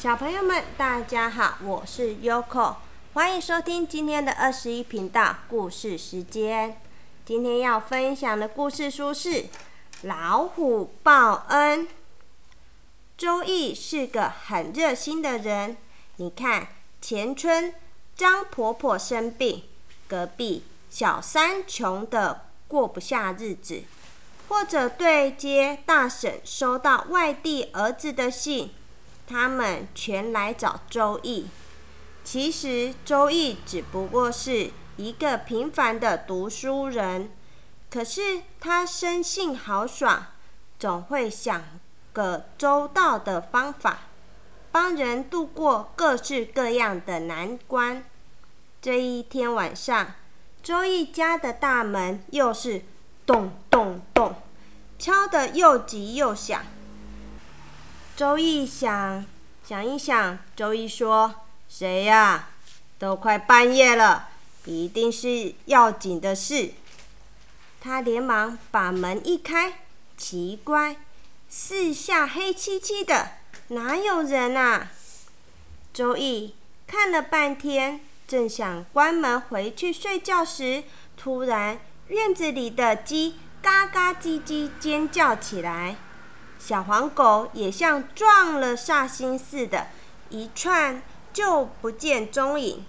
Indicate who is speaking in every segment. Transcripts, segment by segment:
Speaker 1: 小朋友们，大家好，我是 Yoko，欢迎收听今天的二十一频道故事时间。今天要分享的故事书是《老虎报恩》。周易是个很热心的人，你看前春张婆婆生病，隔壁小三穷的过不下日子，或者对接大婶收到外地儿子的信。他们全来找周易。其实周易只不过是一个平凡的读书人，可是他生性豪爽，总会想个周到的方法，帮人度过各式各样的难关。这一天晚上，周易家的大门又是咚咚咚，敲得又急又响。周易想想一想，周易说：“谁呀？都快半夜了，一定是要紧的事。”他连忙把门一开，奇怪，四下黑漆漆的，哪有人啊？周易看了半天，正想关门回去睡觉时，突然院子里的鸡嘎嘎叽叽尖叫起来。小黄狗也像撞了煞星似的，一窜就不见踪影。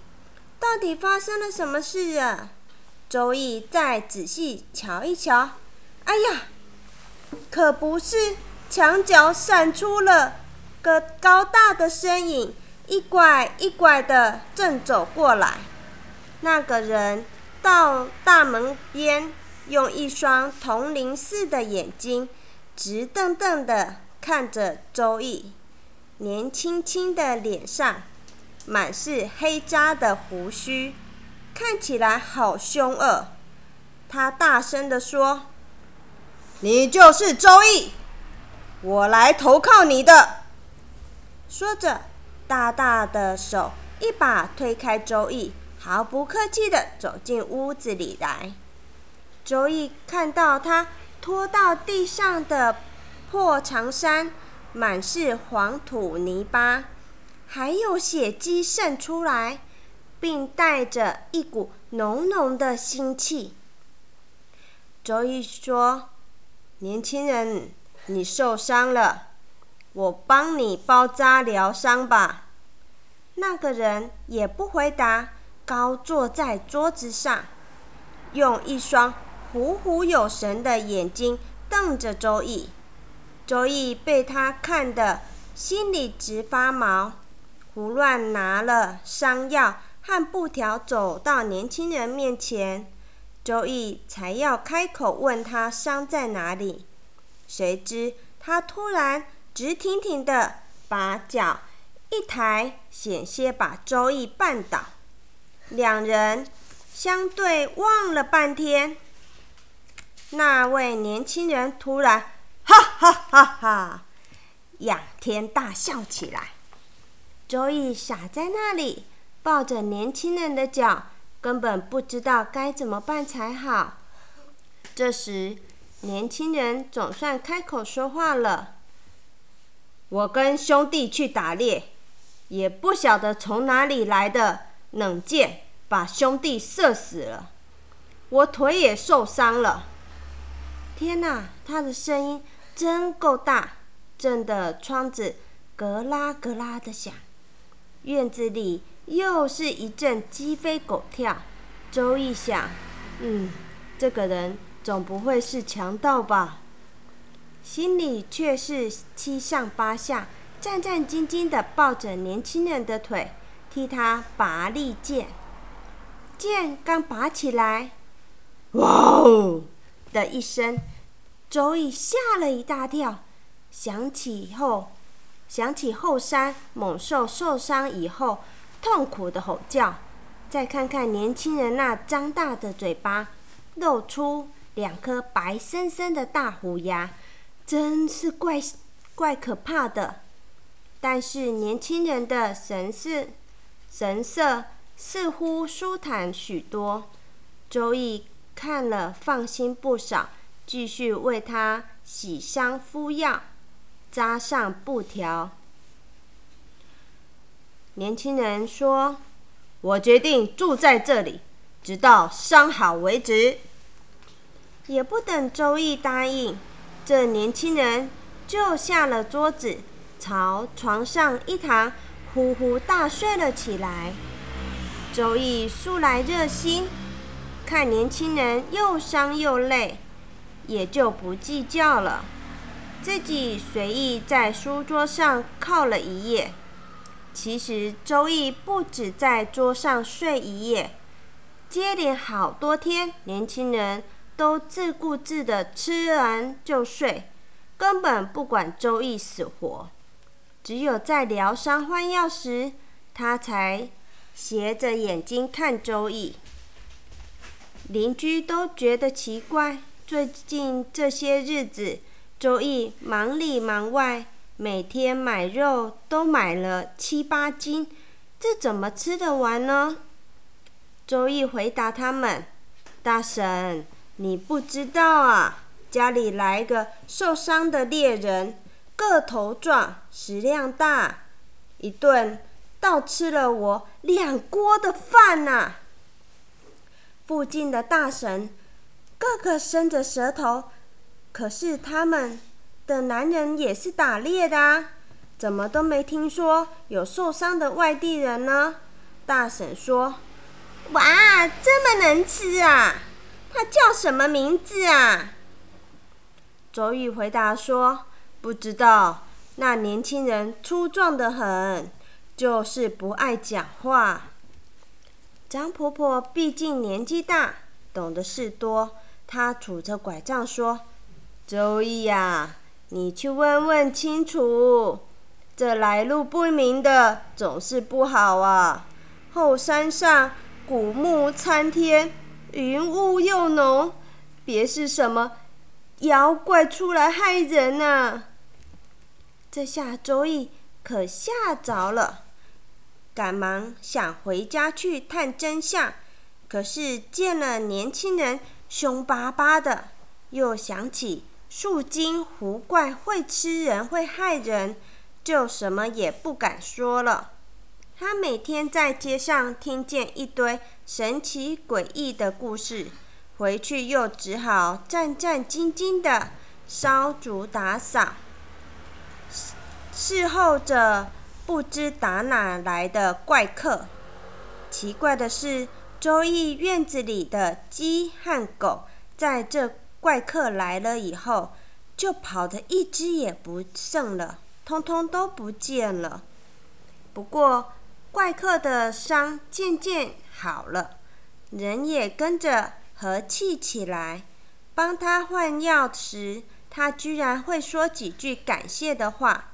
Speaker 1: 到底发生了什么事啊？周易再仔细瞧一瞧，哎呀，可不是墙角闪出了个高大的身影，一拐一拐的正走过来。那个人到大门边，用一双铜铃似的眼睛。直瞪瞪的看着周易，年轻轻的脸上满是黑渣的胡须，看起来好凶恶。他大声的说：“你就是周易，我来投靠你的。”说着，大大的手一把推开周易，毫不客气的走进屋子里来。周易看到他。拖到地上的破长衫，满是黄土泥巴，还有血迹渗出来，并带着一股浓浓的腥气。周易说：“年轻人，你受伤了，我帮你包扎疗伤吧。”那个人也不回答，高坐在桌子上，用一双。虎虎有神的眼睛瞪着周易，周易被他看得心里直发毛，胡乱拿了伤药和布条，走到年轻人面前。周易才要开口问他伤在哪里，谁知他突然直挺挺的把脚一抬，险些把周易绊倒。两人相对望了半天。那位年轻人突然哈哈哈哈，仰天大笑起来。周易傻在那里，抱着年轻人的脚，根本不知道该怎么办才好。这时，年轻人总算开口说话了：“我跟兄弟去打猎，也不晓得从哪里来的冷箭，把兄弟射死了。我腿也受伤了。”天哪，他的声音真够大，震得窗子咯啦咯啦的响。院子里又是一阵鸡飞狗跳。周易想，嗯，这个人总不会是强盗吧？心里却是七上八下，战战兢兢地抱着年轻人的腿，替他拔利剑。剑刚拔起来，哇哦！的一声，周易吓了一大跳，想起后，想起后山猛兽受伤以后痛苦的吼叫，再看看年轻人那张大的嘴巴，露出两颗白森森的大虎牙，真是怪怪可怕的。但是年轻人的神色神色似乎舒坦许多，周易。看了，放心不少。继续为他洗伤敷药，扎上布条。年轻人说：“我决定住在这里，直到伤好为止。”也不等周易答应，这年轻人就下了桌子，朝床上一躺，呼呼大睡了起来。周易素来热心，看年轻人又伤又累，也就不计较了，自己随意在书桌上靠了一夜。其实周易不止在桌上睡一夜，接连好多天，年轻人。都自顾自的吃完就睡，根本不管周易死活。只有在疗伤换药时，他才斜着眼睛看周易。邻居都觉得奇怪，最近这些日子，周易忙里忙外，每天买肉都买了七八斤，这怎么吃得完呢？周易回答他们：“大婶。”你不知道啊，家里来个受伤的猎人，个头壮，食量大，一顿倒吃了我两锅的饭呐。附近的大神个个伸着舌头，可是他们的男人也是打猎的啊，怎么都没听说有受伤的外地人呢？大婶说：“哇，这么能吃啊！”他叫什么名字啊？周玉回答说：“不知道。”那年轻人粗壮的很，就是不爱讲话。张婆婆毕竟年纪大，懂得事多，他拄着拐杖说：“周易呀，你去问问清楚，这来路不明的总是不好啊。后山上古木参天。”云雾又浓，别是什么妖怪出来害人呐！这下周易可吓着了，赶忙想回家去探真相。可是见了年轻人凶巴巴的，又想起树精狐怪会吃人会害人，就什么也不敢说了。他每天在街上听见一堆神奇诡异的故事，回去又只好战战兢兢的烧烛打扫，侍候着不知打哪来的怪客。奇怪的是，周易院子里的鸡和狗，在这怪客来了以后，就跑得一只也不剩了，通通都不见了。不过，怪客的伤渐渐好了，人也跟着和气起来。帮他换药时，他居然会说几句感谢的话。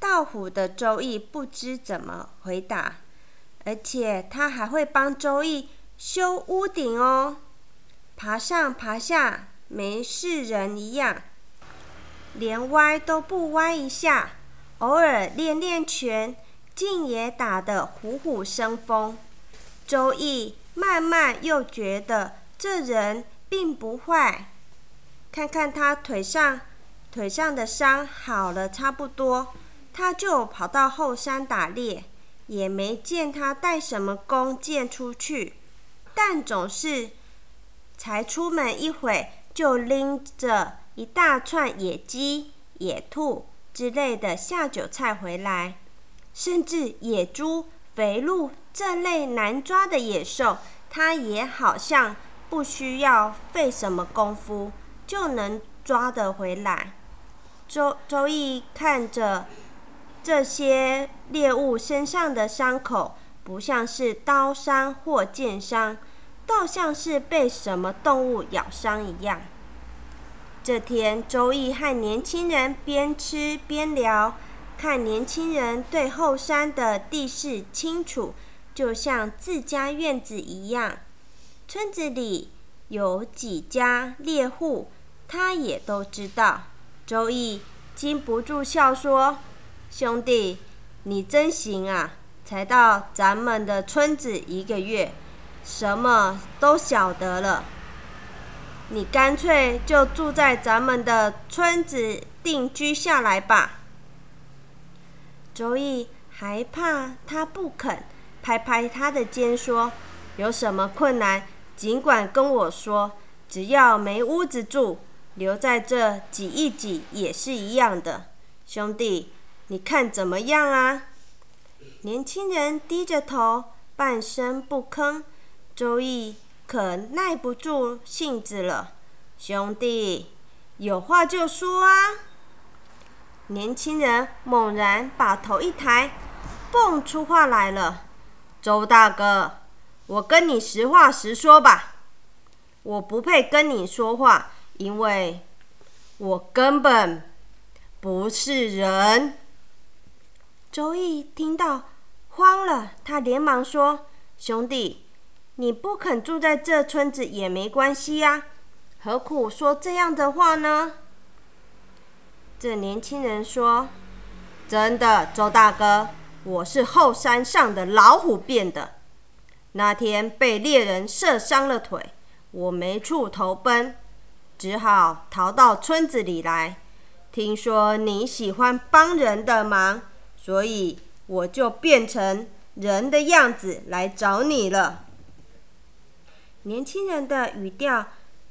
Speaker 1: 道虎的周易不知怎么回答，而且他还会帮周易修屋顶哦，爬上爬下，没事人一样，连歪都不歪一下，偶尔练练拳。竟也打得虎虎生风。周易慢慢又觉得这人并不坏。看看他腿上腿上的伤好了差不多，他就跑到后山打猎，也没见他带什么弓箭出去，但总是才出门一会就拎着一大串野鸡、野兔之类的下酒菜回来。甚至野猪、肥鹿这类难抓的野兽，他也好像不需要费什么功夫就能抓得回来。周周易看着这些猎物身上的伤口，不像是刀伤或剑伤，倒像是被什么动物咬伤一样。这天，周易和年轻人边吃边聊。看年轻人对后山的地势清楚，就像自家院子一样。村子里有几家猎户，他也都知道。周易禁不住笑说：“兄弟，你真行啊！才到咱们的村子一个月，什么都晓得了。你干脆就住在咱们的村子定居下来吧。”周易还怕他不肯，拍拍他的肩说：“有什么困难，尽管跟我说，只要没屋子住，留在这挤一挤也是一样的。兄弟，你看怎么样啊？”年轻人低着头，半声不吭。周易可耐不住性子了，兄弟，有话就说啊！年轻人猛然把头一抬，蹦出话来了：“周大哥，我跟你实话实说吧，我不配跟你说话，因为我根本不是人。”周易听到慌了，他连忙说：“兄弟。”你不肯住在这村子也没关系呀，何苦说这样的话呢？这年轻人说：“真的，周大哥，我是后山上的老虎变的。那天被猎人射伤了腿，我没处投奔，只好逃到村子里来。听说你喜欢帮人的忙，所以我就变成人的样子来找你了。”年轻人的语调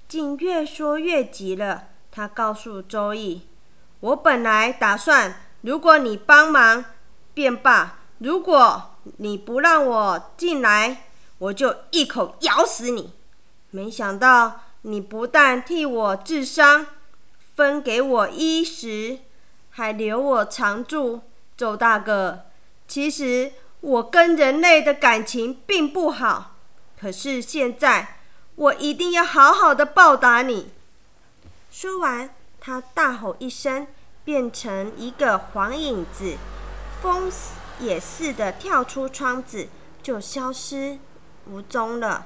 Speaker 1: 竟越说越急了。他告诉周易：“我本来打算，如果你帮忙便罢；如果你不让我进来，我就一口咬死你。没想到你不但替我治伤，分给我衣食，还留我常住。周大哥，其实我跟人类的感情并不好。”可是现在，我一定要好好的报答你。说完，他大吼一声，变成一个黄影子，风也似的跳出窗子，就消失无踪了。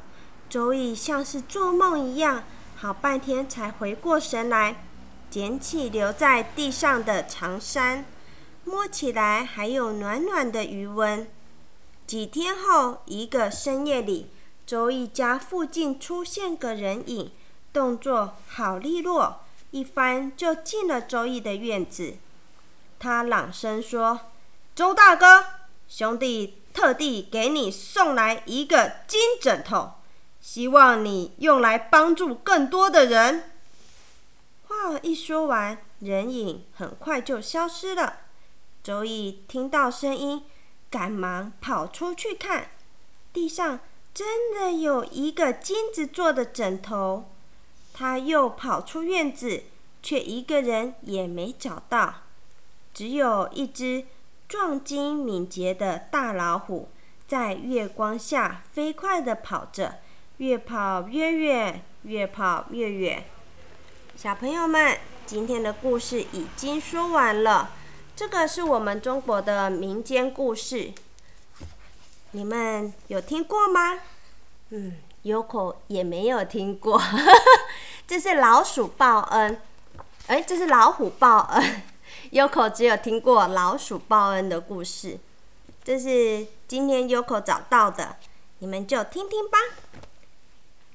Speaker 1: 周易像是做梦一样，好半天才回过神来，捡起留在地上的长衫，摸起来还有暖暖的余温。几天后，一个深夜里。周易家附近出现个人影，动作好利落，一翻就进了周易的院子。他朗声说：“周大哥，兄弟特地给你送来一个金枕头，希望你用来帮助更多的人。”话一说完，人影很快就消失了。周易听到声音，赶忙跑出去看，地上。真的有一个金子做的枕头，他又跑出院子，却一个人也没找到，只有一只壮筋敏捷的大老虎在月光下飞快地跑着，越跑越远，越跑越远。小朋友们，今天的故事已经说完了，这个是我们中国的民间故事。你们有听过吗？嗯，Yoko 也没有听过，这是老鼠报恩，哎，这是老虎报恩。Yoko 只有听过老鼠报恩的故事，这是今天 Yoko 找到的，你们就听听吧。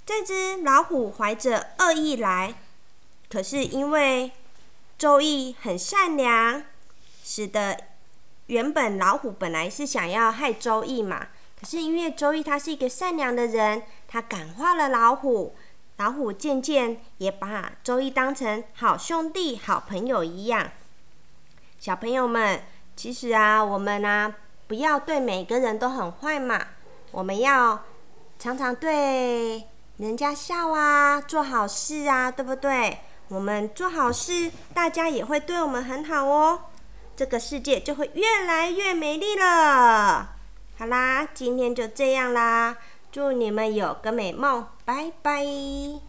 Speaker 1: 这只老虎怀着恶意来，可是因为周易很善良，使得原本老虎本来是想要害周易嘛。可是因为周易他是一个善良的人，他感化了老虎，老虎渐渐也把周易当成好兄弟、好朋友一样。小朋友们，其实啊，我们呢不要对每个人都很坏嘛，我们要常常对人家笑啊，做好事啊，对不对？我们做好事，大家也会对我们很好哦，这个世界就会越来越美丽了。好啦，今天就这样啦，祝你们有个美梦，拜拜。